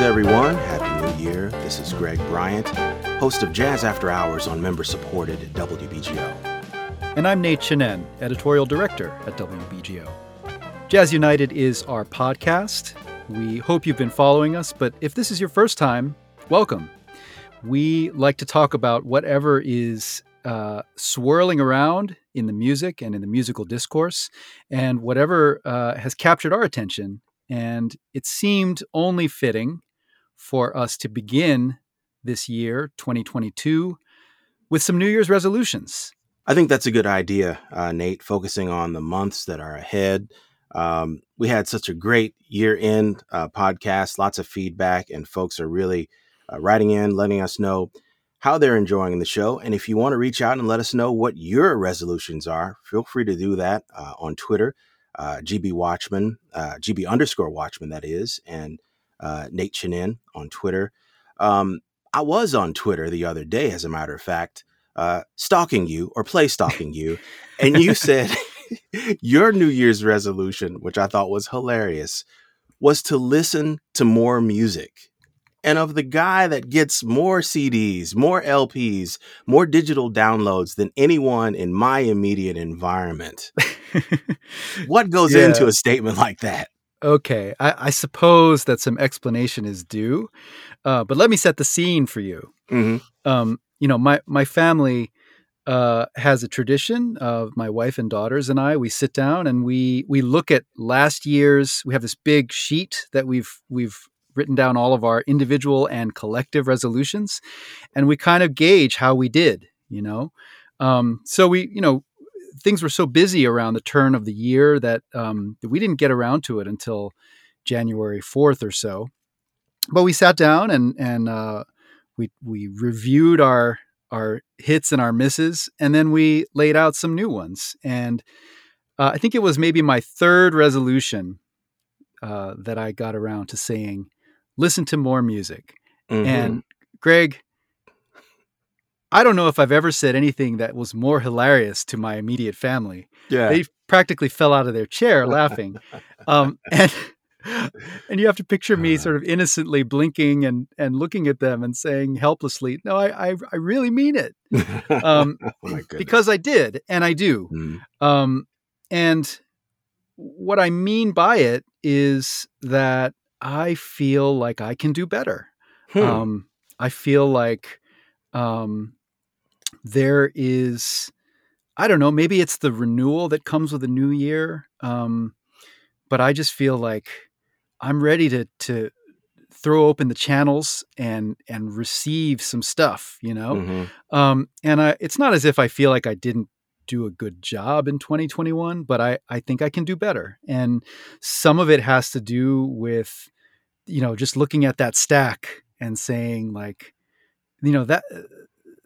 Greetings, everyone. Happy New Year. This is Greg Bryant, host of Jazz After Hours on member supported WBGO. And I'm Nate Chinen, editorial director at WBGO. Jazz United is our podcast. We hope you've been following us, but if this is your first time, welcome. We like to talk about whatever is uh, swirling around in the music and in the musical discourse, and whatever uh, has captured our attention. And it seemed only fitting for us to begin this year, 2022, with some New Year's resolutions. I think that's a good idea, uh, Nate, focusing on the months that are ahead. Um, we had such a great year end uh, podcast, lots of feedback, and folks are really uh, writing in, letting us know how they're enjoying the show. And if you want to reach out and let us know what your resolutions are, feel free to do that uh, on Twitter, uh, GB Watchman, uh, GB underscore Watchman, that is, and uh, Nate Chinen on Twitter. Um, I was on Twitter the other day, as a matter of fact, uh, stalking you or play stalking you. and you said your New Year's resolution, which I thought was hilarious, was to listen to more music and of the guy that gets more CDs, more LPs, more digital downloads than anyone in my immediate environment. what goes yeah. into a statement like that? Okay, I, I, suppose that some explanation is due, uh, but let me set the scene for you. Mm-hmm. Um, you know, my my family uh, has a tradition of my wife and daughters and I. We sit down and we we look at last year's. We have this big sheet that we've we've written down all of our individual and collective resolutions, and we kind of gauge how we did. You know, um, so we you know things were so busy around the turn of the year that, um, we didn't get around to it until January fourth or so. But we sat down and and uh, we we reviewed our our hits and our misses, and then we laid out some new ones. And uh, I think it was maybe my third resolution uh, that I got around to saying, listen to more music. Mm-hmm. And Greg, I don't know if I've ever said anything that was more hilarious to my immediate family. Yeah. They practically fell out of their chair laughing. um, and and you have to picture me sort of innocently blinking and and looking at them and saying helplessly, "No, I I, I really mean it," um, oh because I did and I do. Mm. Um, and what I mean by it is that I feel like I can do better. Hmm. Um, I feel like um, there is, I don't know, maybe it's the renewal that comes with a new year. Um, but I just feel like I'm ready to to throw open the channels and and receive some stuff, you know. Mm-hmm. Um, and I, it's not as if I feel like I didn't do a good job in 2021, but I, I think I can do better. And some of it has to do with, you know, just looking at that stack and saying like, you know, that,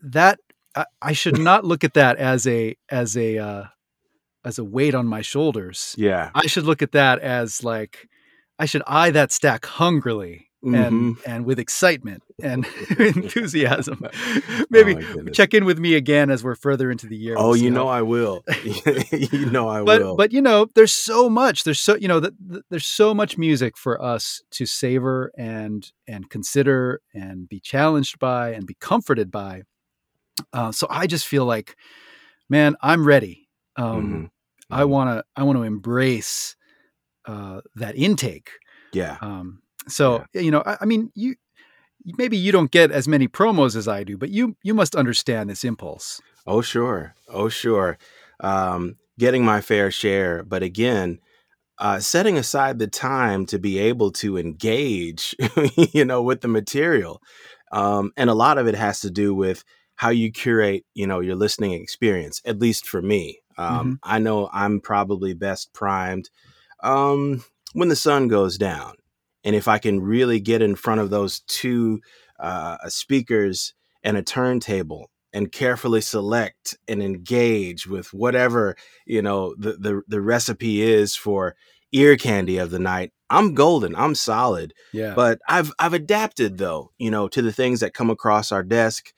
that I, I should not look at that as a, as a, uh, as a weight on my shoulders. Yeah. I should look at that as like, I should eye that stack hungrily and mm-hmm. and with excitement and enthusiasm. Maybe oh check in with me again as we're further into the year. Oh, you know I will. you know I but, will. But you know, there's so much. There's so you know, the, the, there's so much music for us to savor and and consider and be challenged by and be comforted by. Uh, so I just feel like, man, I'm ready. Um, mm-hmm. I mm-hmm. want to I want to embrace uh, that intake. Yeah. Um, so yeah. you know, I, I, mean, you maybe you don't get as many promos as I do, but you you must understand this impulse. Oh sure, oh sure, um, getting my fair share. But again, uh, setting aside the time to be able to engage, you know, with the material, um, and a lot of it has to do with how you curate, you know, your listening experience. At least for me, um, mm-hmm. I know I'm probably best primed um, when the sun goes down and if I can really get in front of those two uh, speakers and a turntable and carefully select and engage with whatever you know the, the the recipe is for ear candy of the night i'm golden i'm solid yeah but i've i've adapted though you know to the things that come across our desk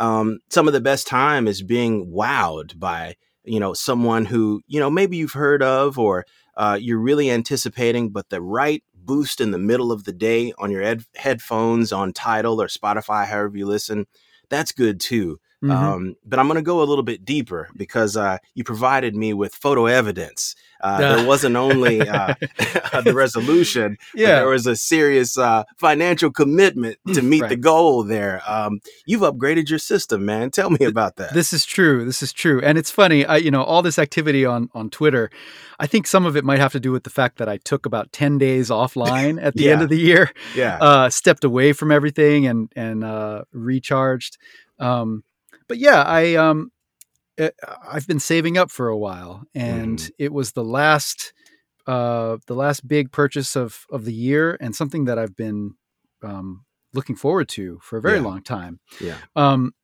um, some of the best time is being wowed by you know someone who you know maybe you've heard of or uh, you're really anticipating but the right boost in the middle of the day on your ed- headphones on Tidal or Spotify, however you listen, that's good too. Mm-hmm. Um, but I'm going to go a little bit deeper because uh, you provided me with photo evidence. Uh, there wasn't only uh, the resolution, yeah. there was a serious uh, financial commitment to meet right. the goal there. Um, you've upgraded your system, man. Tell me about that. This is true. This is true. And it's funny, I, you know, all this activity on, on Twitter, I think some of it might have to do with the fact that I took about 10 days offline at the yeah. end of the year. Yeah. Uh, stepped away from everything and, and uh, recharged. Um, but yeah, I um, eh, I've been saving up for a while, and mm. it was the last uh, the last big purchase of of the year, and something that I've been um, looking forward to for a very yeah. long time. Yeah. Um,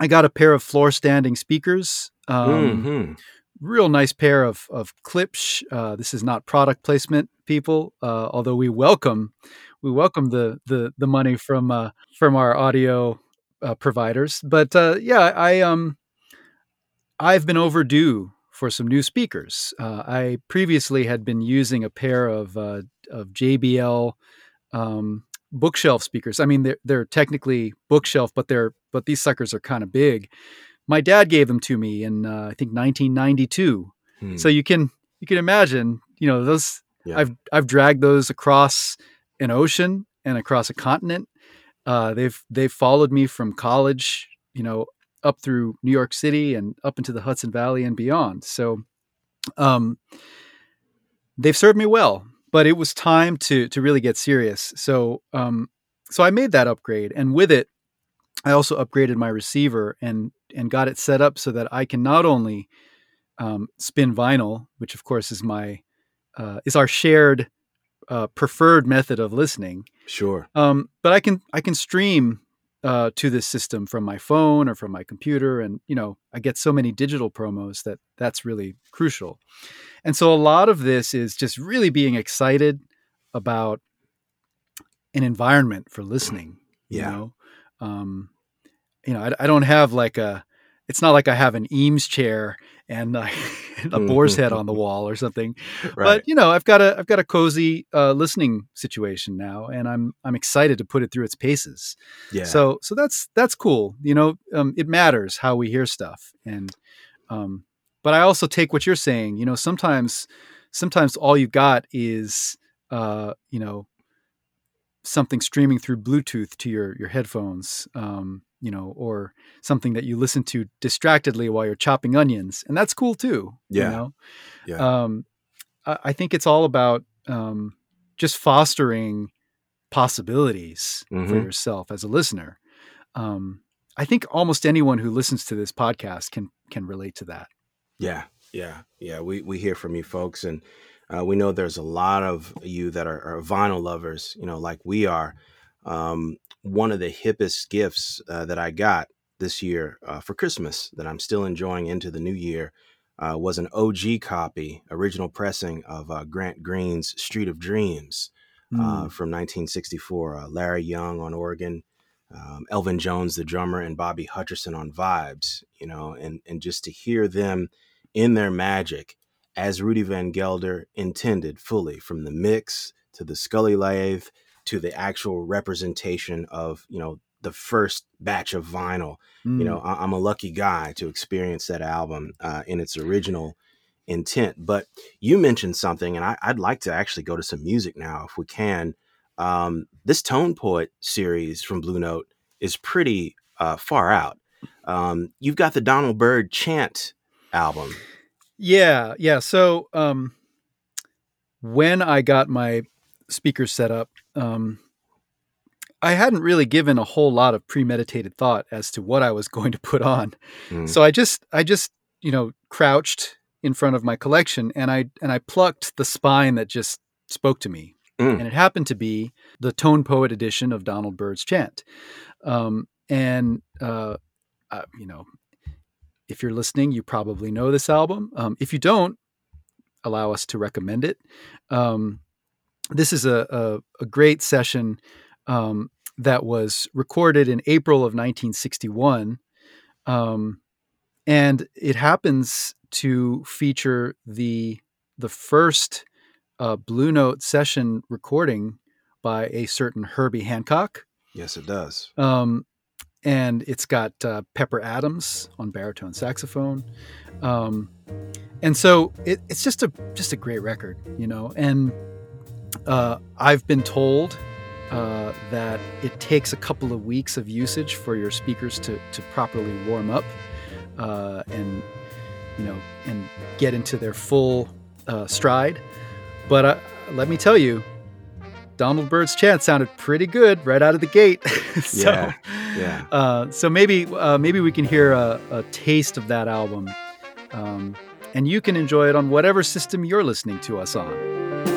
I got a pair of floor standing speakers. Um, mm-hmm. Real nice pair of of Klipsch. Uh, this is not product placement, people. Uh, although we welcome we welcome the the the money from uh, from our audio uh, providers. But uh, yeah, I um, I've been overdue for some new speakers. Uh, I previously had been using a pair of uh, of JBL um, bookshelf speakers. I mean, they're they're technically bookshelf, but they're but these suckers are kind of big. My dad gave them to me in uh, I think 1992. Hmm. So you can you can imagine, you know, those yeah. I've I've dragged those across an ocean and across a continent uh, they've they've followed me from college, you know, up through New York City and up into the Hudson Valley and beyond. So, um, they've served me well. But it was time to to really get serious. So, um, so I made that upgrade, and with it, I also upgraded my receiver and and got it set up so that I can not only um, spin vinyl, which of course is my uh, is our shared uh, preferred method of listening. Sure. Um, but I can I can stream uh, to this system from my phone or from my computer, and you know I get so many digital promos that that's really crucial. And so a lot of this is just really being excited about an environment for listening. Yeah. You know, um, you know I, I don't have like a. It's not like I have an Eames chair and uh, a boar's head on the wall or something. Right. But you know, I've got a I've got a cozy uh, listening situation now, and I'm I'm excited to put it through its paces. Yeah. So so that's that's cool. You know, um, it matters how we hear stuff, and um, but I also take what you're saying. You know, sometimes sometimes all you've got is uh, you know something streaming through Bluetooth to your your headphones. Um, you know, or something that you listen to distractedly while you're chopping onions, and that's cool too. Yeah, you know? yeah. Um, I, I, think it's all about um, just fostering possibilities mm-hmm. for yourself as a listener. Um, I think almost anyone who listens to this podcast can can relate to that. Yeah, yeah, yeah. We we hear from you folks, and uh, we know there's a lot of you that are, are vinyl lovers. You know, like we are. Um, one of the hippest gifts uh, that I got this year uh, for Christmas that I'm still enjoying into the new year uh, was an OG copy, original pressing of uh, Grant Green's Street of Dreams uh, mm. from 1964. Uh, Larry Young on organ, um, Elvin Jones, the drummer, and Bobby Hutcherson on vibes, you know, and, and just to hear them in their magic as Rudy Van Gelder intended fully from the mix to the Scully lathe to the actual representation of you know the first batch of vinyl. Mm. You know, mm. I, am a lucky guy to experience that album uh, in its original intent. But you mentioned something, and I, would like to actually go to some music now if we can. Um, this Tone Poet series from Blue Note is pretty uh, far out. Um, you've got the Donald Byrd Chant album. Yeah, yeah. So um, when I got my speakers setup, um, I hadn't really given a whole lot of premeditated thought as to what I was going to put on. Mm. So I just, I just, you know, crouched in front of my collection and I and I plucked the spine that just spoke to me. Mm. And it happened to be the Tone Poet edition of Donald Byrd's Chant. Um, and uh, uh, you know, if you're listening, you probably know this album. Um, if you don't, allow us to recommend it. Um, this is a, a, a great session um, that was recorded in April of 1961. Um, and it happens to feature the the first a Blue Note session recording by a certain Herbie Hancock. Yes, it does. Um, and it's got uh, Pepper Adams on baritone saxophone. Um, and so it, it's just a just a great record, you know. And uh, I've been told uh, that it takes a couple of weeks of usage for your speakers to to properly warm up uh, and you know and get into their full uh, stride. But uh, let me tell you, Donald Byrd's chant sounded pretty good right out of the gate. so, yeah, yeah. Uh, so maybe uh, maybe we can hear a, a taste of that album, um, and you can enjoy it on whatever system you're listening to us on.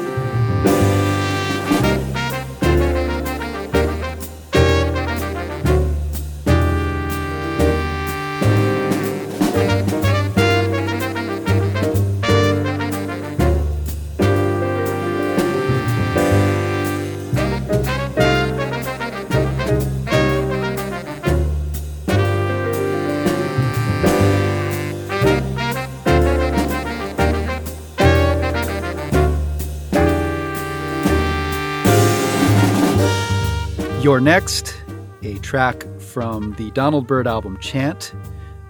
You're Next, a track from the Donald Byrd album Chant,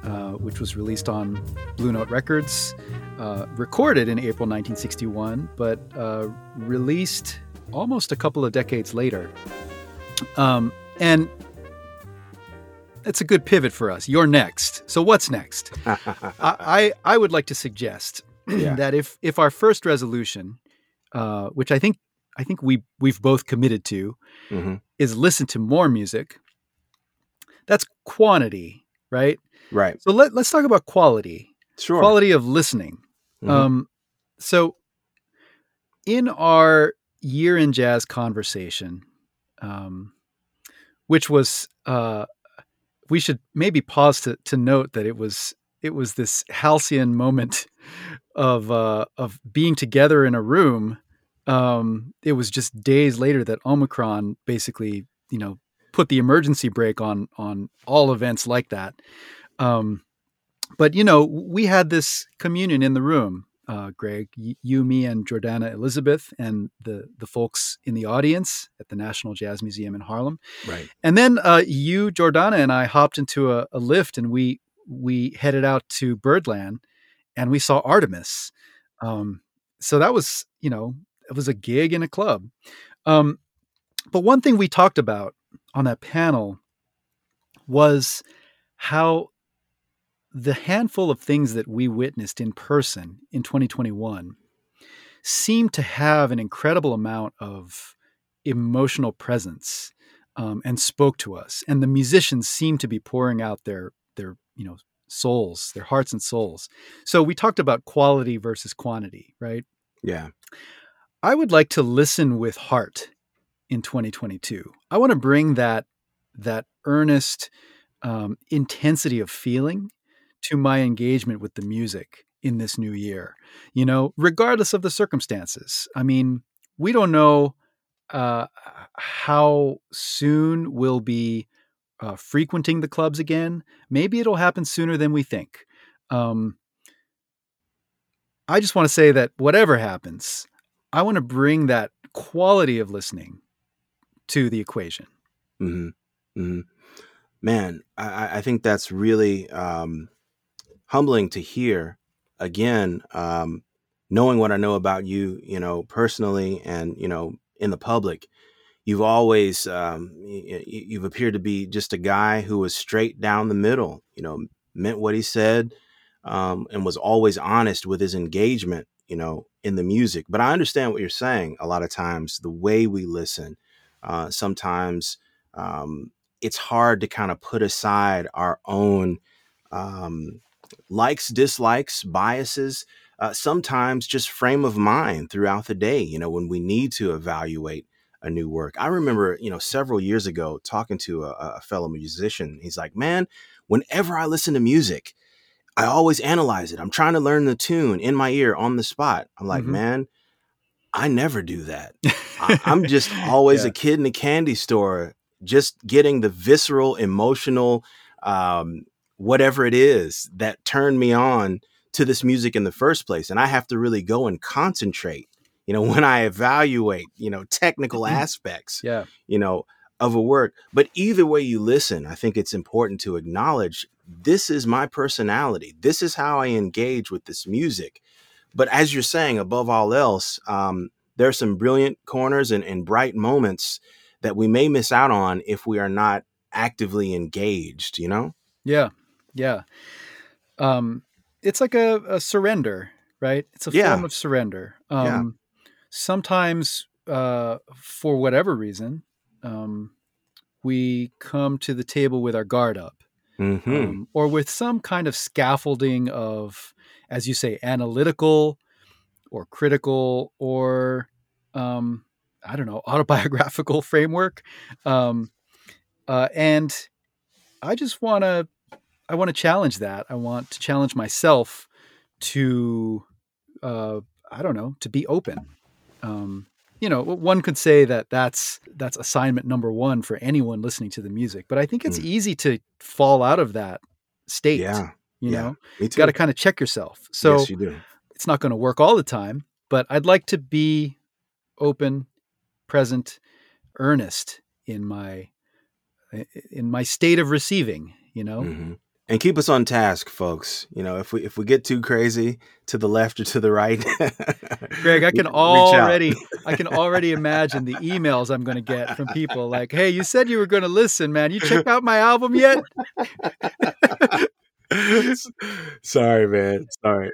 uh, which was released on Blue Note Records, uh, recorded in April 1961, but uh, released almost a couple of decades later. Um, and it's a good pivot for us. You're next. So what's next? I, I, I would like to suggest Yeah. that if if our first resolution, uh, which I think I think we we've both committed to, hmm is listen to more music. That's quantity, right? Right. So let, let's talk about quality. Sure. Quality of listening. Mhm. Um, so in our year in jazz conversation, um, which was uh, we should maybe pause to, to note that it was it was this halcyon moment of uh, of being together in a room. Um, it was just days later that Omicron basically, you know, put the emergency brake on on all events like that. Um, but you know, we had this communion in the room, uh, Greg, y- you, me, and Jordana Elizabeth, and the the folks in the audience at the National Jazz Museum in Harlem. right. And then uh, you, Jordana, and I hopped into a, a lift, and we we headed out to Birdland, and we saw Artemis. Um, so that was, you know, it was a gig in a club. Um, but one thing we talked about on that panel was how the handful of things that we witnessed in person in 2021 seemed to have an incredible amount of emotional presence um, and spoke to us. And the musicians seemed to be pouring out their their you know souls, their hearts and souls. So we talked about quality versus quantity, right? Yeah. I would like to listen with heart in 2022. I want to bring that that earnest um, intensity of feeling to my engagement with the music in this new year. You know, regardless of the circumstances. I mean, we don't know uh, how soon we'll be uh, frequenting the clubs again. Maybe it'll happen sooner than we think. Um, I just want to say that whatever happens, I want to bring that quality of listening to the equation. hmm hmm Man, I, I- think that's really um, humbling to hear. Again, um, knowing what I know about you, you know, personally, and you know, in the public, you've always um, you've appeared to be just a guy who was straight down the middle. You know, meant what he said, um, and was always honest with his engagement. You know, in the music. But I understand what you're saying. A lot of times, the way we listen, uh, sometimes um, it's hard to kind of put aside our own um, likes, dislikes, biases, uh, sometimes just frame of mind throughout the day, you know, when we need to evaluate a new work. I remember, you know, several years ago talking to a, a fellow musician. He's like, man, whenever I listen to music, I always analyze it. I'm trying to learn the tune in my ear on the spot. I'm like, Mhm. man, I never do that. I, I'm just always Yeah. a kid in a candy store, just getting the visceral, emotional, um, whatever it is that turned me on to this music in the first place. And I have to really go and concentrate, you know, when I evaluate, you know, technical aspects, Yeah. you know, of a work. But either way you listen, I think it's important to acknowledge this is my personality. This is how I engage with this music. But as you're saying, above all else, um, there are some brilliant corners and, and bright moments that we may miss out on if we are not actively engaged, you know? Yeah. Yeah. Um, it's like a, a surrender, right? It's a Yeah. form of surrender. Um, Yeah. Sometimes, uh, for whatever reason, um, we come to the table with our guard up. Mm-hmm. um, or with some kind of scaffolding of, as you say, analytical or critical or, um, I don't know, autobiographical framework. Um, uh, and I just want to, I want to challenge that. I want to challenge myself to, uh, I don't know, to be open. Um, you know, one could say that that's that's assignment number one for anyone listening to the music, but I think it's Mm. easy to fall out of that state. yeah. you yeah. know, you got to kind of check yourself. So yes, you do. it's not going to work all the time, but I'd like to be open, present, earnest in my in my state of receiving. You know, hmm And keep us on task, folks. You know, if we if we get too crazy to the left or to the right, Greg, I can already I can already imagine the emails I'm going to get from people like, "Hey, you said you were going to listen, man. You checked out my album yet?" Sorry, man. Sorry.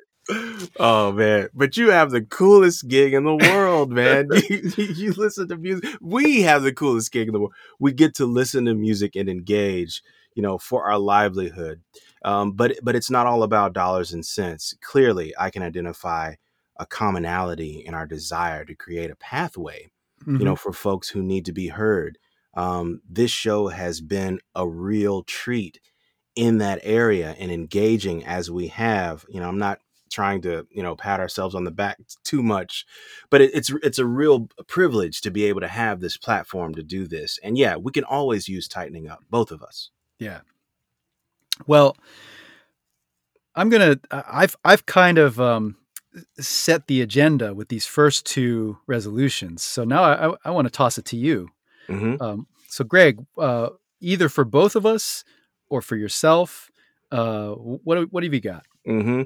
Oh man, but you have the coolest gig in the world, man. you, you listen to music. We have the coolest gig in the world. We get to listen to music and engage, you know, for our livelihood. Um, but but it's not all about dollars and cents. Clearly, I can identify a commonality in our desire to create a pathway Mm-hmm. you know, for folks who need to be heard. Um, this show has been a real treat in that area and engaging as we have. You know, I'm not trying to you know pat ourselves on the back too much, but it, it's it's a real privilege to be able to have this platform to do this. And yeah, we can always use tightening up, both of us. Yeah. Well, I'm gonna. I've I've kind of um, set the agenda with these first two resolutions. So now I I, want to toss it to you. hmm Um, so Greg, uh, either for both of us or for yourself, uh, what what have you got? hmm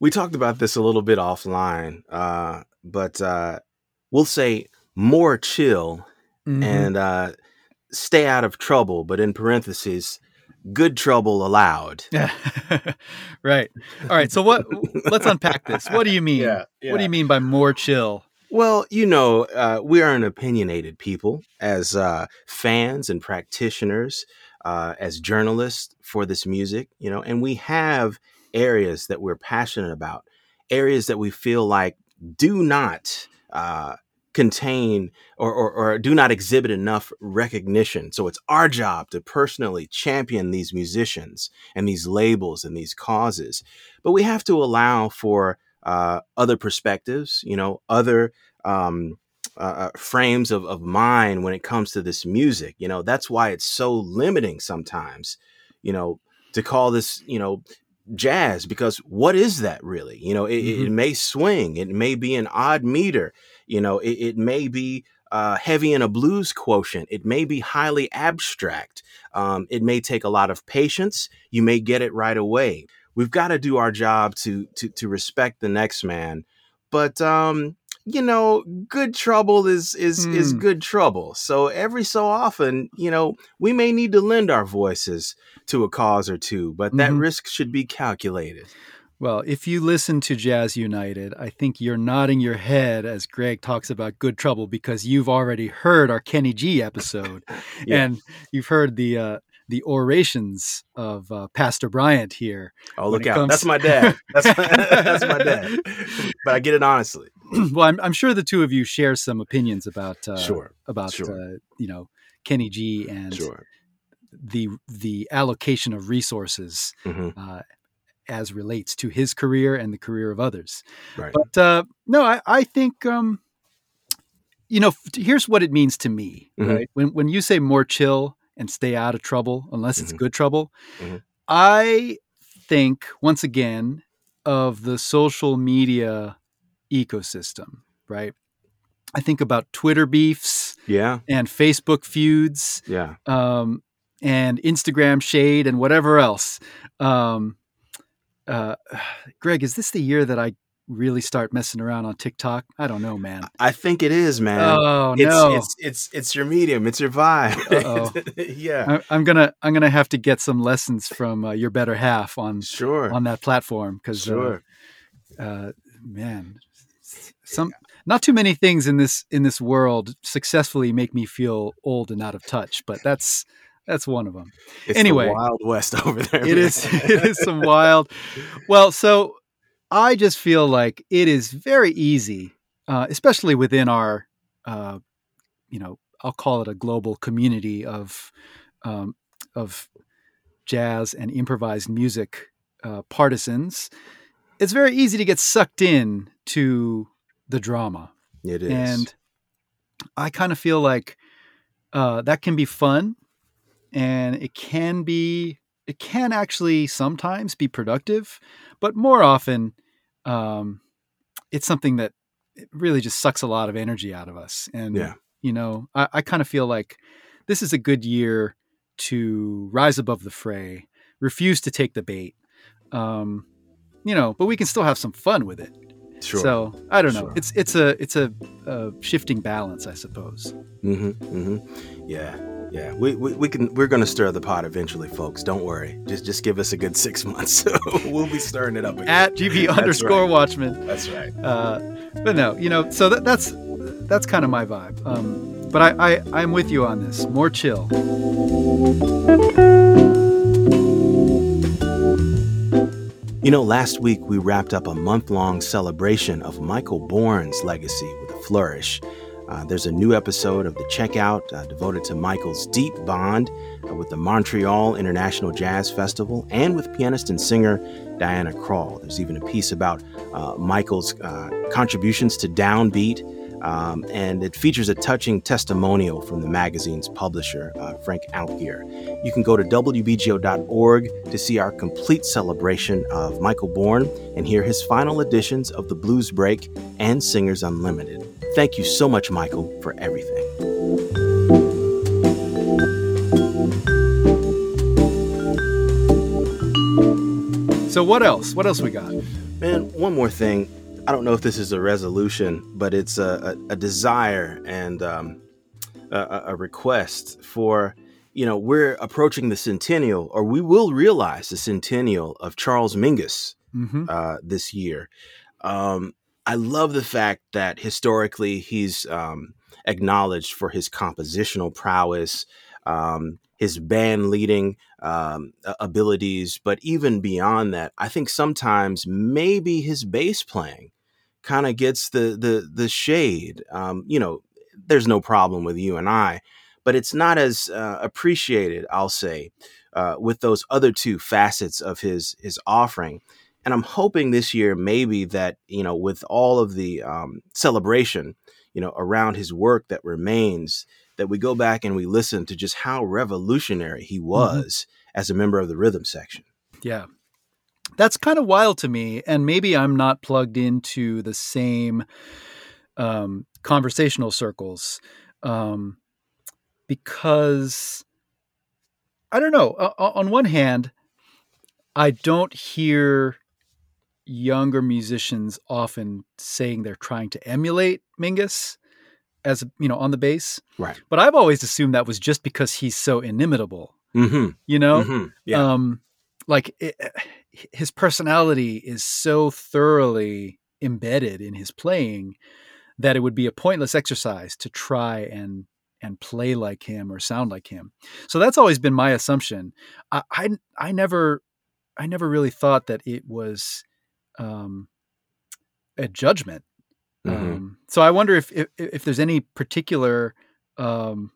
We talked about this a little bit offline, uh, but uh, we'll say more chill Mm-hmm. and uh, stay out of trouble, but in parentheses, good trouble allowed. Yeah, right. All right. So what? Let's unpack this. What do you mean? Yeah. What do you mean by more chill? Well, you know, uh, we are an opinionated people as uh, fans and practitioners, uh, as journalists for this music, you know, and we have areas that we're passionate about, areas that we feel like do not uh, contain or, or, or do not exhibit enough recognition. So it's our job to personally champion these musicians and these labels and these causes. But we have to allow for uh, other perspectives, you know, other um, uh, uh, frames of, of mind when it comes to this music. You know, that's why it's so limiting sometimes, you know, to call this, you know, jazz because what is that really? You know, it, it- it may swing, it may be an odd meter, you know, it, it may be uh, heavy in a blues quotient, it may be highly abstract, um, it may take a lot of patience. You may get it right away. We've got to do our job to to to respect the next man, but um, you know, good trouble is is is Hmm. good trouble. So every so often, you know, we may need to lend our voices to a cause or two, but that Mhm. risk should be calculated. Well, if you listen to Jazz United, I think you're nodding your head as Greg talks about good trouble because you've already heard our Kenny G episode, Yeah. and you've heard the uh, the orations of uh, Pastor Bryant here. Oh, look out! comes- That's my dad. That's my, that's my dad. But I get it honestly. well, I'm, I'm sure the two of you share some opinions about uh, sure, about sure. uh, you know Kenny G and sure. the the allocation of resources hmm uh, as relates to his career and the career of others. Right. But uh, no, I, I think um, you know. Here's what it means to me. Mhm. Right when when you say more chill and stay out of trouble, unless it's Mhm. good trouble, Mhm. I think once again of the social media ecosystem. Right. I think about Twitter beefs Yeah. and Facebook feuds Yeah. um, and Instagram shade and whatever else. Um, uh, Greg, is this the year that I really start messing around on TikTok? I don't know, man. I think it is, man. Oh it's, no! it's it's it's your medium. It's your vibe. Yeah. I, I'm gonna I'm gonna have to get some lessons from uh, your better half on Sure. on that platform because Sure. uh, uh, man, some not too many things in this in this world successfully make me feel old and out of touch, but that's that's one of them. It's the anyway. Wild West over there. It man. is it is some wild. Well, so I just feel like it is very easy, uh, especially within our, uh, you know, I'll call it a global community of um, of jazz and improvised music uh, partisans. It's very easy to get sucked in to the drama, It is. and I kind of feel like uh, that can be fun, and it can be it can actually sometimes be productive, but more often, um, it's something that really just sucks a lot of energy out of us. And Yeah. you know, I, I kind of feel like this is a good year to rise above the fray, refuse to take the bait. Um, you know, but we can still have some fun with it. Sure. So I don't know. Sure. It's it's a it's a, a shifting balance, I suppose. Mm-hmm. Mm-hmm. Yeah. Yeah. We, we, we can we're gonna stir the pot eventually, folks. Don't worry. Just just give us a good six months. we'll be stirring it up again. At GB underscore right. Watchman. That's right. Uh, but no, you know, so that, that's that's kind of my vibe. Um, but I, I I'm with you on this. More chill. You know, last week we wrapped up a month long celebration of Michael Bourne's legacy with a flourish. Uh, there's a new episode of The Checkout uh, devoted to Michael's deep bond uh, with the Montreal International Jazz Festival and with pianist and singer Diana Krall. There's even a piece about uh, Michael's uh, contributions to Downbeat, um, and it features a touching testimonial from the magazine's publisher, uh, Frank Alkyer. You can go to WBGO.org to see our complete celebration of Michael Bourne and hear his final editions of The Blues Break and Singers Unlimited. Thank you so much, Michael, for everything. So what else? What else we got? Man, one more thing. I don't know if this is a resolution, but it's a, a, a desire and um, a, a request for, you know, we're approaching the centennial, or we will realize the centennial of Charles Mingus hmm uh, this year. Um, I love the fact that historically he's um, acknowledged for his compositional prowess, um, his band leading um, abilities, but even beyond that, I think sometimes maybe his bass playing kind of gets the the the shade. Um, you know, there's no problem with you and I, but it's not as uh, appreciated, I'll say, uh, with those other two facets of his his offering and I'm hoping this year maybe that you know with all of the um, celebration you know around his work that remains that we go back and we listen to just how revolutionary he was as a member of the rhythm section. Yeah. That's kind of wild to me. And maybe I'm not plugged into the same um, conversational circles um, because I don't know. O- on one hand, I don't hear younger musicians often saying they're trying to emulate Mingus as you know on the bass Right. but i've always assumed that was just because he's so inimitable Mm-hmm. you know hmm Yeah. um like it, his personality is so thoroughly embedded in his playing that it would be a pointless exercise to try and and play like him or sound like him so that's always been my assumption i i, I never i never really thought that it was um a judgment Mhm. um, so I wonder if, if if there's any particular um,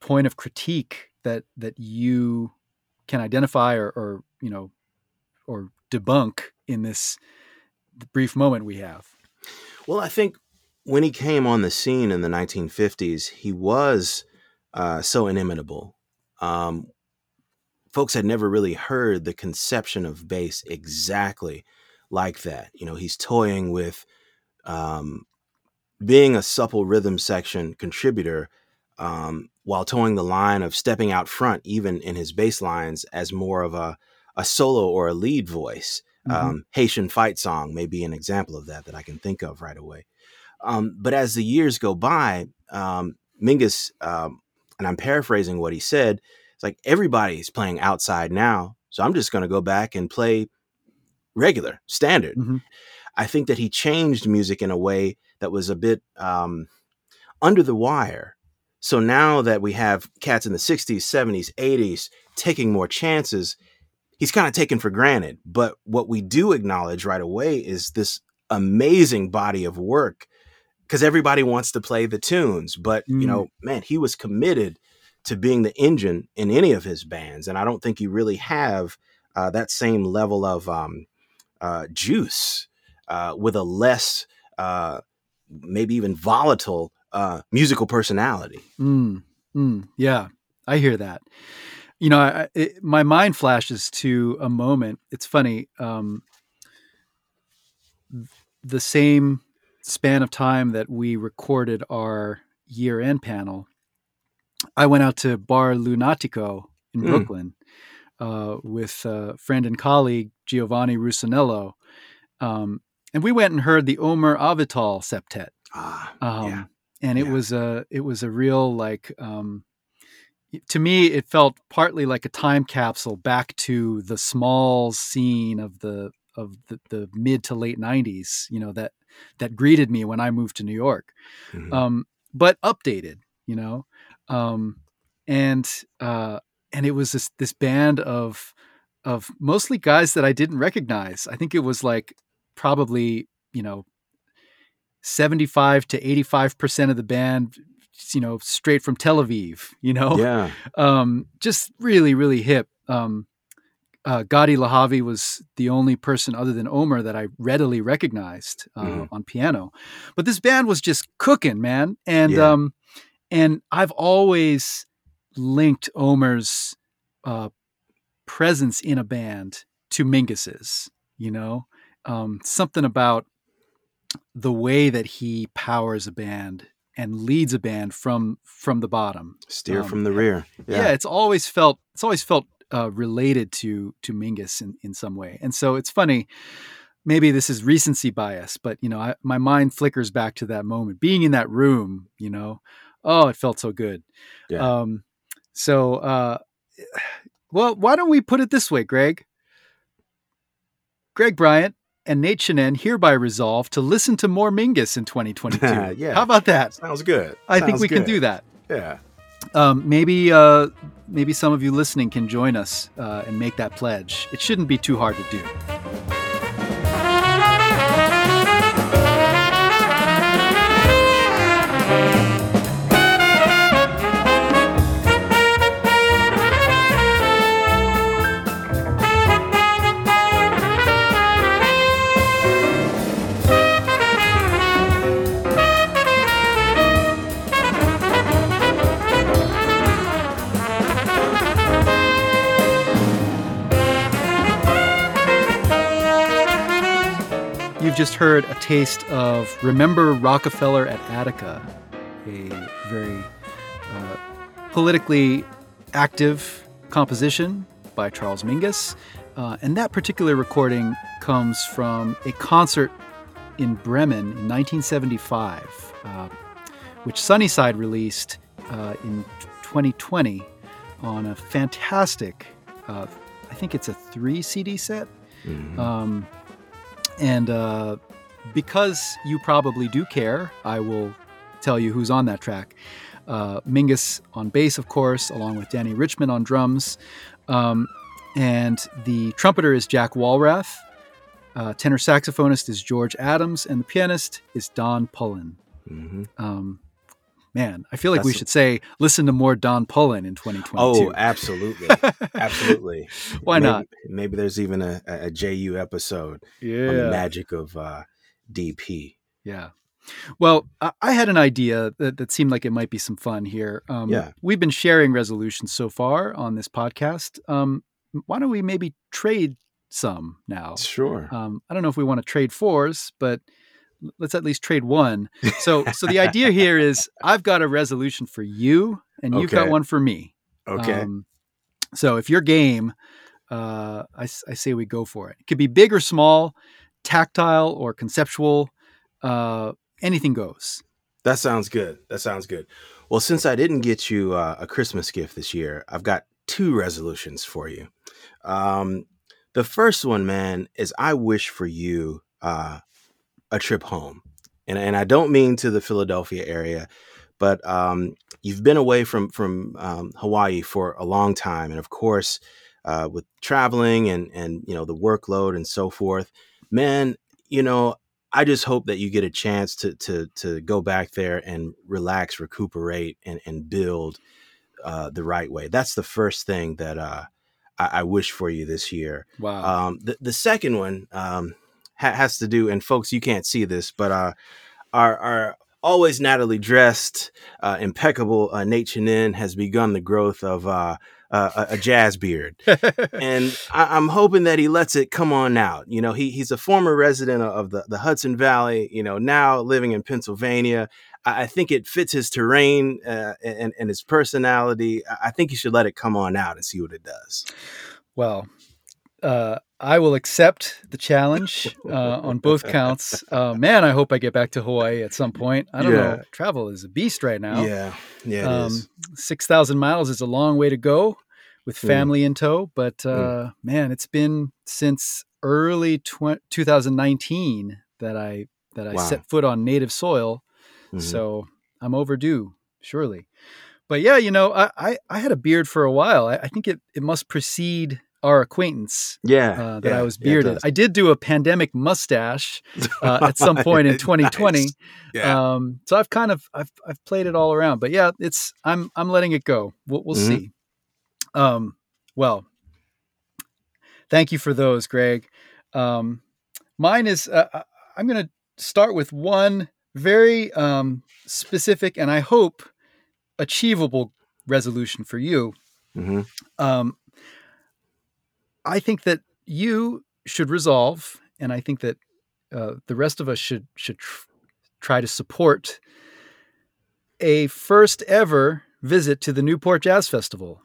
point of critique that that you can identify or, or you know or debunk in this brief moment we have. Well, I think when he came on the scene in the 1950s, he was uh, so inimitable. Um, folks had never really heard the conception of bass exactly like that. You know, he's toying with um, being a supple rhythm section contributor um, while toeing the line of stepping out front, even in his bass lines, as more of a, a solo or a lead voice. Mhm. Um, Haitian Fight Song may be an example of that that I can think of right away. Um, but as the years go by, um, Mingus, um, and I'm paraphrasing what he said, it's like everybody's playing outside now. So I'm just going to go back and play regular, standard. Mhm. I think that he changed music in a way that was a bit um, under the wire. So now that we have cats in the 60s, 70s, 80s taking more chances, he's kind of taken for granted. But what we do acknowledge right away is this amazing body of work because everybody wants to play the tunes. But, you Mm. know, man, he was committed to being the engine in any of his bands. And I don't think you really have uh, that same level of um, uh, juice uh, with a less, uh, maybe even volatile uh, musical personality. Mm, mm, yeah, I hear that. You know, I, it, my mind flashes to a moment. It's funny. Um, the same span of time that we recorded our year end panel, I went out to Bar Lunatico in Mm. Brooklyn uh, with a friend and colleague Giovanni Russonello. Um, and we went and heard the Omer Avital septet. Ah, Um, Yeah. and it Yeah. was a it was a real like um, to me it felt partly like a time capsule back to the small scene of the of the, the mid to late 90s you know that that greeted me when i moved to new york Mhm. um, but updated you know um, and uh, and it was this this band of of mostly guys that i didn't recognize i think it was like probably you know 75 to 85% of the band you know straight from tel aviv you know yeah. um just really really hip um uh, Gadi Lehavi was the only person other than Omer that I readily recognized uh, Mhm. on piano, but this band was just cooking, man. And Yeah. um, and I've always linked Omer's uh, presence in a band to Mingus's. You know, um, something about the way that he powers a band and leads a band from from the bottom. Steer Um, from the rear. Yeah. it's always felt it's always felt uh, related to to Mingus in, in some way. And so it's funny. Maybe this is recency bias, but you know, I, my mind flickers back to that moment, being in that room. You know, oh, it felt so good. Yeah. Um, so, uh, well, why don't we put it this way, Greg? Greg Bryant and Nate Chinen hereby resolve to listen to more Mingus in 2022. Yeah. How about that? Sounds good. I think Sounds we can do that. Yeah. Um, maybe uh, maybe some of you listening can join us uh, and make that pledge. It shouldn't be too hard to do. Just heard a taste of Remember Rockefeller at Attica, a very uh, politically active composition by Charles Mingus. Uh, and that particular recording comes from a concert in Bremen in 1975, uh, which Sunnyside released uh, in 2020 on a fantastic, uh, I think it's a three CD set. Mhm. Um, and uh, because you probably do care, I will tell you who's on that track. Uh, Mingus on bass, of course, along with Dannie Richmond on drums. Um, and the trumpeter is Jack Walrath. Uh, tenor saxophonist is George Adams. And the pianist is Don Pullen. Mhm. Um, man, I feel like we That's- should say listen to more Don Pullen in 2022. Oh, absolutely. Absolutely. Why Maybe- not? Maybe there's even a, a JU episode on the Yeah. magic of uh, DP. Yeah. Well, I- I had an idea that, that seemed like it might be some fun here. Um, Yeah. We've been sharing resolutions so far on this podcast. Um, why don't we maybe trade some now? Sure. Um, I don't know if we want to trade fours, but let's at least trade one. So so the idea here is I've got a resolution for you, and you've got one for me. Okay. Um, so if you're game, uh, I, I say we go for it. It could be big or small, tactile or conceptual. Uh, anything goes. That sounds good. That sounds good. Well, since I didn't get you uh, a Christmas gift this year, I've got two resolutions for you. Um, the first one, man, is I wish for you uh, a trip home, and and I don't mean to the Philadelphia area, but um, you've been away from from um, Hawaii for a long time, and of course, uh, with traveling and and you know the workload and so forth, man, you know I just hope that you get a chance to to to go back there and relax, recuperate, and and build uh, the right way. That's the first thing that uh, I, I wish for you this year. Wow. Um, the the second one um, ha- has to do, and folks, you can't see this, but uh, our our always Natalie dressed, uh, impeccable uh, Nate Chinen has begun the growth of uh, a, a jazz beard and I, I'm hoping that he lets it come on out. You know, he he's a former resident of- the, the Hudson Valley. You know, now living in Pennsylvania. I, I think it fits his terrain uh, and and his personality. I I think he should let it come on out and see what it does. Well, uh, I will accept the challenge uh, on both counts. Uh, man, I hope I get back to Hawaii at some point. I don't Yeah. know. Travel is a beast right now. Yeah, yeah, it um, is. 6,000 miles is a long way to go with Mm. family in tow. But uh, man, it's been since early tw- 2019 that I that I Wow. set foot on native soil. Mhm. So I'm overdue, surely. But yeah, you know, I, I, I had a beard for a while. I, I think it, it must precede our acquaintance yeah, uh, that yeah, I was bearded. does. I did do a pandemic mustache uh, at some point in Nice. 2020. Yeah. Um, so I've kind of I've I've played it all around. But yeah, it's I'm I'm letting it go. We'll, we'll Mhm. see. Um, well, thank you for those, Greg. Um, mine is uh, I- I'm going to start with one very um, specific and I hope achievable resolution for you. hmm Um, I think that you should resolve, and I think that uh, the rest of us should should tr- try to support a first ever visit to the Newport Jazz Festival.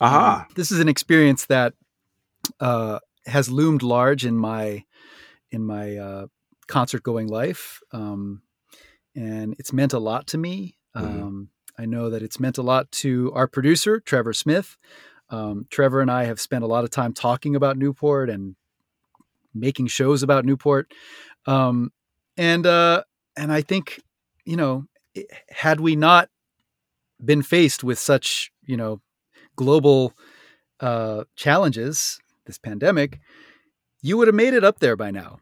Aha. Um, this is an experience that uh, has loomed large in my in my uh, concert going life, um, and it's meant a lot to me. Mhm. Um, I know that it's meant a lot to our producer Trevor Smith. Um, Trevor and I have spent a lot of time talking about Newport and making shows about Newport, um, and uh, and I think you know had we not been faced with such you know global uh, challenges, this pandemic, you would have made it up there by now.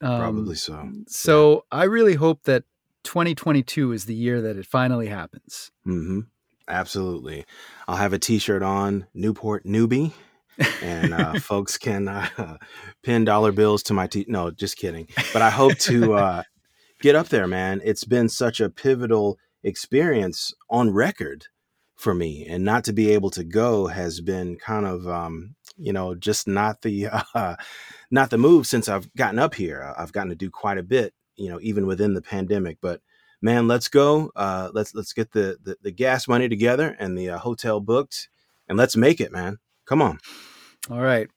Um, Probably so. So I really hope that 2022 is the year that it finally happens. hmm Absolutely. I'll have a T-shirt on Newport newbie, and uh, folks can uh, pin dollar bills to my t. No, just kidding. But I hope to uh, get up there, man. It's been such a pivotal experience on record for me, and not to be able to go has been kind of, um, you know, just not the uh, not the move since I've gotten up here. I've gotten to do quite a bit, you know, even within the pandemic, but man, let's go. Uh, let's let's get the, the the gas money together and the uh, hotel booked, and let's make it, man. Come on. All right.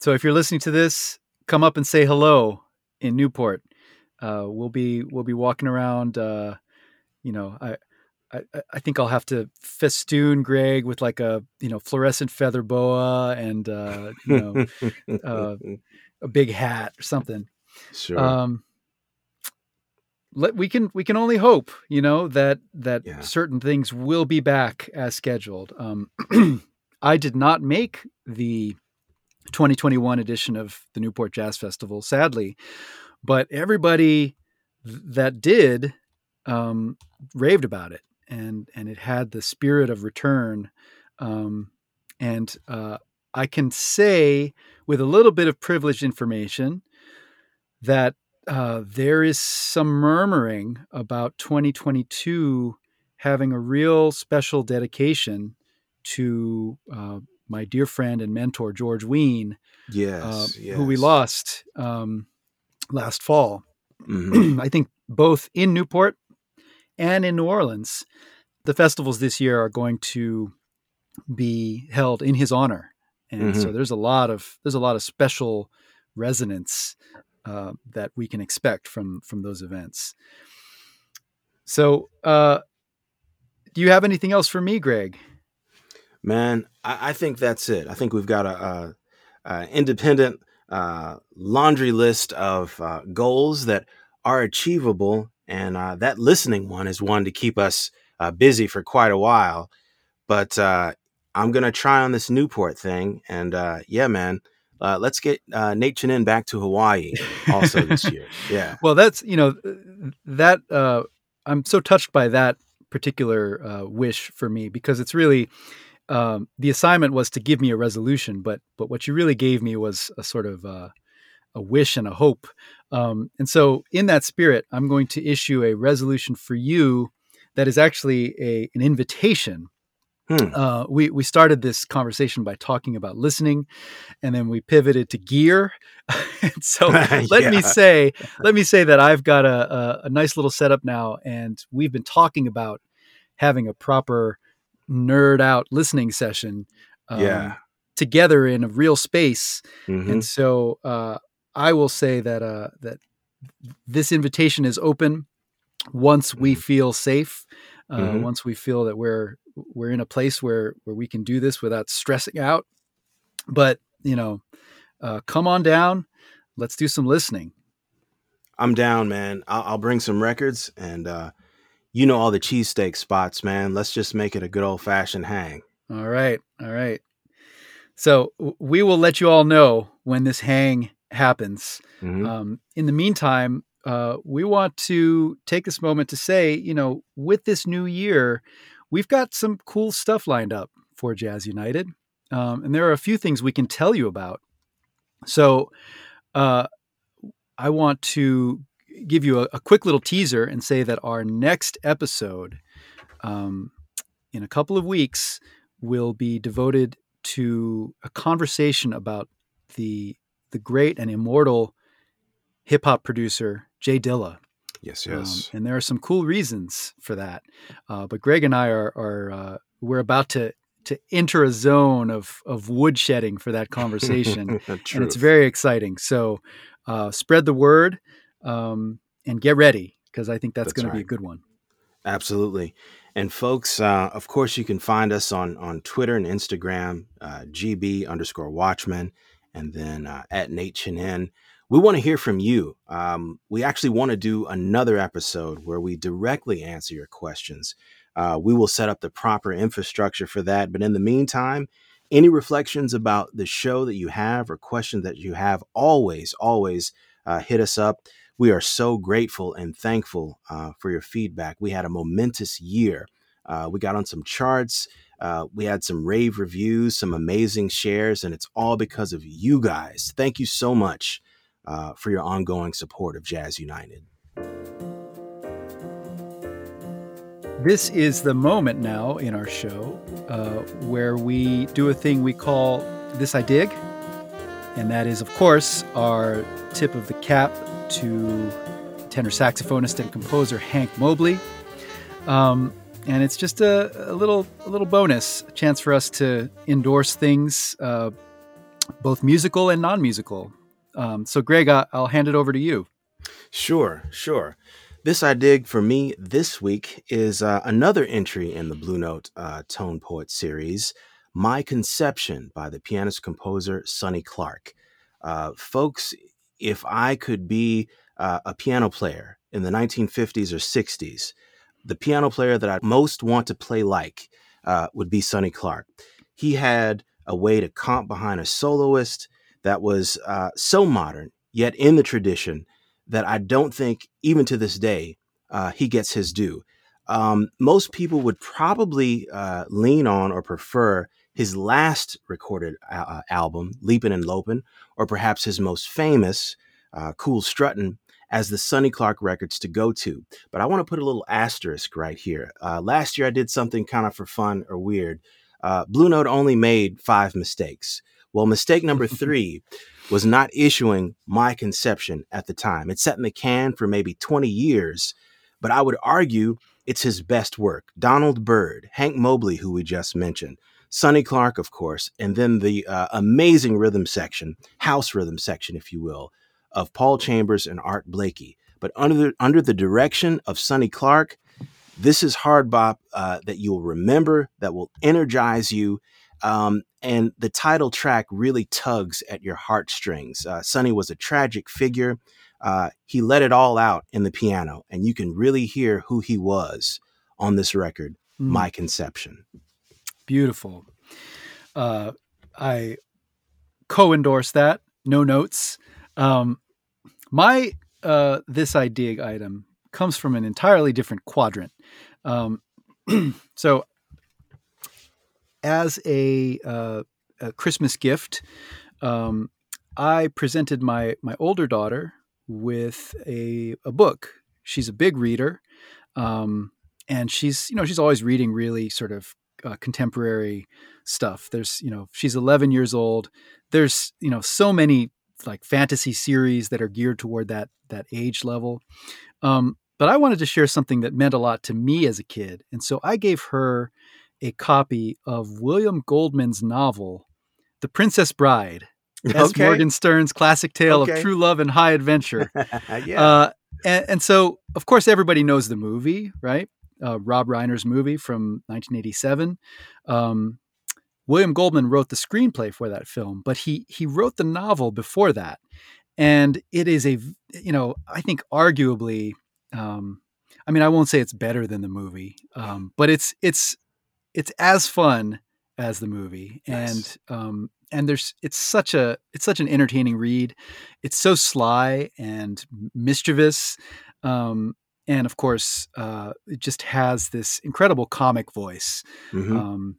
So if you're listening to this, come up and say hello in Newport. Uh, we'll be we'll be walking around. Uh, you know, I, I I think I'll have to festoon Greg with like a you know fluorescent feather boa and uh, you know uh, a big hat or something. sure. Um, let we can we can only hope, you know, that that Yeah. certain things will be back as scheduled. Um, I did not make the 2021 edition of the Newport Jazz Festival, sadly, but everybody that did um, raved about it, and and it had the spirit of return. Um, and uh, I can say with a little bit of privileged information that uh, there is some murmuring about 2022 having a real special dedication to uh, my dear friend and mentor George Wein, yes, uh, yes. who we lost um, last fall. Mm-hmm. I think both in Newport and in New Orleans, the festivals this year are going to be held in his honor, and mm-hmm. so there's a lot of there's a lot of special resonance uh, that we can expect from from those events. So, uh, do you have anything else for me, Greg? Man, I, I think that's it. I think we've got a, a, a independent uh, laundry list of uh, goals that are achievable, and uh, that listening one is one to keep us uh, busy for quite a while. But uh, I'm gonna try on this Newport thing, and uh, yeah, man, let's get Nate Chinen back to Hawaii also this year. Yeah. Well, that's you know that I'm so touched by that particular wish for me because it's really um, the assignment was to give me a resolution, but but what you really gave me was a sort of uh, a wish and a hope. Um, and so, in that spirit, I'm going to issue a resolution for you that is actually a an invitation. Hmm. Uh, we we started this conversation by talking about listening, and then we pivoted to gear. so, let yeah. me say, let me say that I've got a, a, a nice little setup now, and we've been talking about having a proper nerd out listening session um, yeah together in a real space mm-hmm. and so uh, i will say that uh, that this invitation is open once we mm-hmm. feel safe uh, mm-hmm. once we feel that we're we're in a place where where we can do this without stressing out but you know uh, come on down let's do some listening i'm down man i'll, I'll bring some records and uh, you know all the cheesesteak spots, man. Let's just make it a good old fashioned hang. All right. All right. So we will let you all know when this hang happens. Mm-hmm. Um, in the meantime, uh, we want to take this moment to say, you know, with this new year, we've got some cool stuff lined up for Jazz United. Um, and there are a few things we can tell you about. So uh, I want to give you a, a, quick little teaser and say that our next episode, um, in a couple of weeks, will be devoted to a conversation about the the great and immortal hip hop producer J Dilla. Yes, yes. Um, and there are some cool reasons for that. Uh, but Greg and I are are uh, we're about to to enter a zone of of woodshedding for that conversation, and it's very exciting. So uh, spread the word um, and get ready because I think that's, that's going right. to be a good one. Absolutely. And folks, uh, of course, you can find us on on Twitter and Instagram, uh, GB underscore Watchman, and then uh, at Nate Chinen. We want to hear from you. Um, we actually want to do another episode where we directly answer your questions. Uh, we will set up the proper infrastructure for that. But in the meantime, any reflections about the show that you have or questions that you have, always, always uh, hit us up. We are so grateful and thankful uh, for your feedback. We had a momentous year. Uh, we got on some charts. Uh, we had some rave reviews, some amazing shares, and it's all because of you guys. Thank you so much uh, for your ongoing support of Jazz United. This is the moment now in our show uh, where we do a thing we call This I Dig. And that is, of course, our tip of the cap to tenor saxophonist and composer Hank Mobley. Um, and it's just a, a, little a little bonus, a chance for us to endorse things, uh, both musical and non-musical. Um, so, Greg, I, will hand it over to you. Sure, sure. This I dig for me this week is uh, another entry in the Blue Note uh, Tone Poet series, "My Conception" by the pianist composer Sonny Clark. Uh, folks, if I could be uh, a piano player in the 1950s or 60s, the piano player that I most want to play like uh, would be Sonny Clark. He had a way to comp behind a soloist that was uh, so modern, yet in the tradition, that I don't think, even to this day, uh, he gets his due. Um, most people would probably uh, lean on or prefer his last recorded uh, album, Leapin' and Lopin', or perhaps his most famous, uh, Cool Struttin', as the Sonny Clark records to go to. But I want to put a little asterisk right here. Uh, last year I did something kind of for fun or weird. Uh, Blue Note only made five mistakes. Well, mistake number three was not issuing My Conception at the time. It's set in the can for maybe 20 years, but I would argue it's his best work. Donald Byrd, Hank Mobley, who we just mentioned, Sonny Clark, of course, and then the uh, amazing rhythm section, house rhythm section, if you will, of Paul Chambers and Art Blakey. But under the, under the direction of Sonny Clark, this is hard bop uh, that you'll remember, that will energize you. Um, and the title track really tugs at your heartstrings. Uh, Sonny was a tragic figure. Uh, he let it all out in the piano, and you can really hear who he was on this record, mm. My Conception. Beautiful. Uh, I co endorse that. No notes. Um, my uh, This I Dig item comes from an entirely different quadrant. Um, so, as a, uh, a Christmas gift, um, I presented my my older daughter with a a book. She's a big reader, um, and she's you know she's always reading really sort of uh, contemporary stuff. There's you know she's 11 years old. There's you know so many like fantasy series that are geared toward that that age level. Um, but I wanted to share something that meant a lot to me as a kid, and so I gave her a copy of William Goldman's novel, The Princess Bride. S. Okay. Morgenstern's classic tale okay. of true love and high adventure. yeah. Uh, and, and, so, of course, everybody knows the movie, right? Uh, Rob Reiner's movie from 1987. Um, William Goldman wrote the screenplay for that film, but he he wrote the novel before that, and it is a you know I think arguably, um, I mean I won't say it's better than the movie, um, but it's it's it's as fun as the movie, nice. and um, and there's it's such a it's such an entertaining read. It's so sly and mischievous. Um, and of course, uh, it just has this incredible comic voice. Mm-hmm. Um,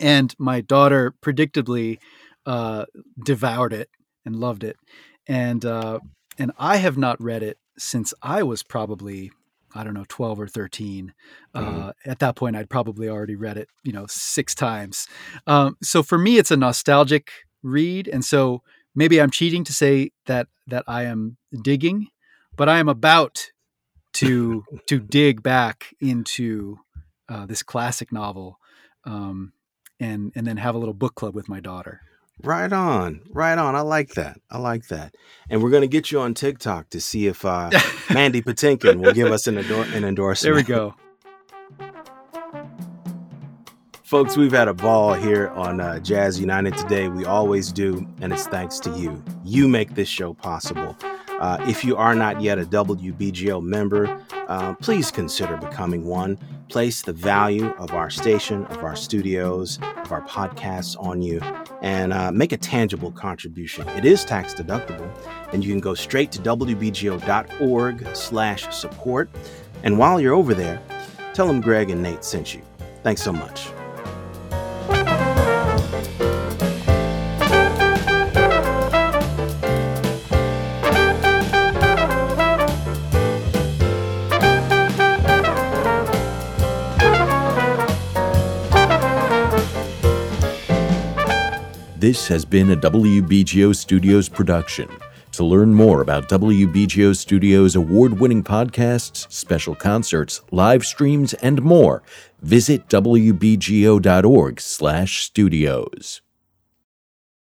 and my daughter predictably uh, devoured it and loved it, and uh, and I have not read it since I was probably I don't know, 12 or 13. Mm-hmm. Uh, at that point, I'd probably already read it, you know, six times. Um, so for me, it's a nostalgic read. And so maybe I'm cheating to say that, that I am digging, but I am about to, to dig back into uh, this classic novel um, and, and then have a little book club with my daughter. Right on, right on. I like that. I like that. And we're going to get you on TikTok to see if uh, Mandy Patinkin will give us an, ador- an endorsement. There we go. Folks, we've had a ball here on uh, Jazz United today. We always do, and it's thanks to you. You make this show possible. Uh, if you are not yet a WBGO member, uh, please consider becoming one. Place the value of our station, of our studios, of our podcasts on you, and uh, make a tangible contribution. It is tax deductible, and you can go straight to wbgo.org/support. And while you're over there, tell them Greg and Nate sent you. Thanks so much. This has been a WBGO Studios production. To learn more about WBGO Studios award winning podcasts, special concerts, live streams, and more, visit wbgo.org/studios.